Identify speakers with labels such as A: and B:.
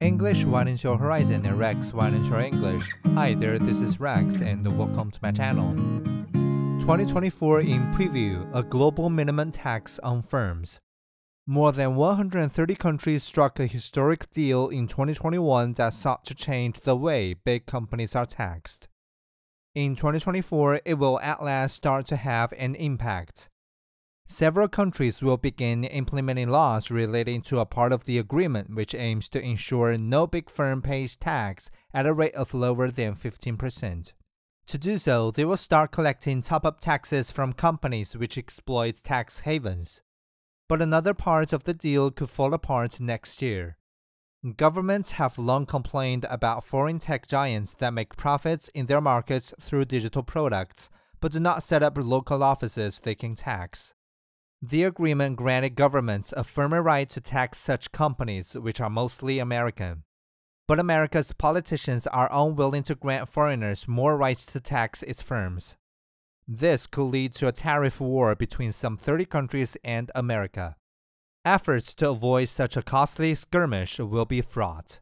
A: English widens your horizon and Rex widens your English. Hi there, this is Rex and welcome to my channel. 2024 in preview, a global minimum tax on firms. More than 130 countries struck a historic deal in 2021 that sought to change the way big companies are taxed. In 2024, it will at last start to have an impact. Several countries will begin implementing laws relating to a part of the agreement which aims to ensure no big firm pays tax at a rate of lower than 15%. To do so, they will start collecting top up taxes from companies which exploit tax havens. But another part of the deal could fall apart next year. Governments have long complained about foreign tech giants that make profits in their markets through digital products, but do not set up local offices they can tax. The agreement granted governments a firmer right to tax such companies, which are mostly American. But America's politicians are unwilling to grant foreigners more rights to tax its firms. This could lead to a tariff war between some 30 countries and America. Efforts to avoid such a costly skirmish will be fraught.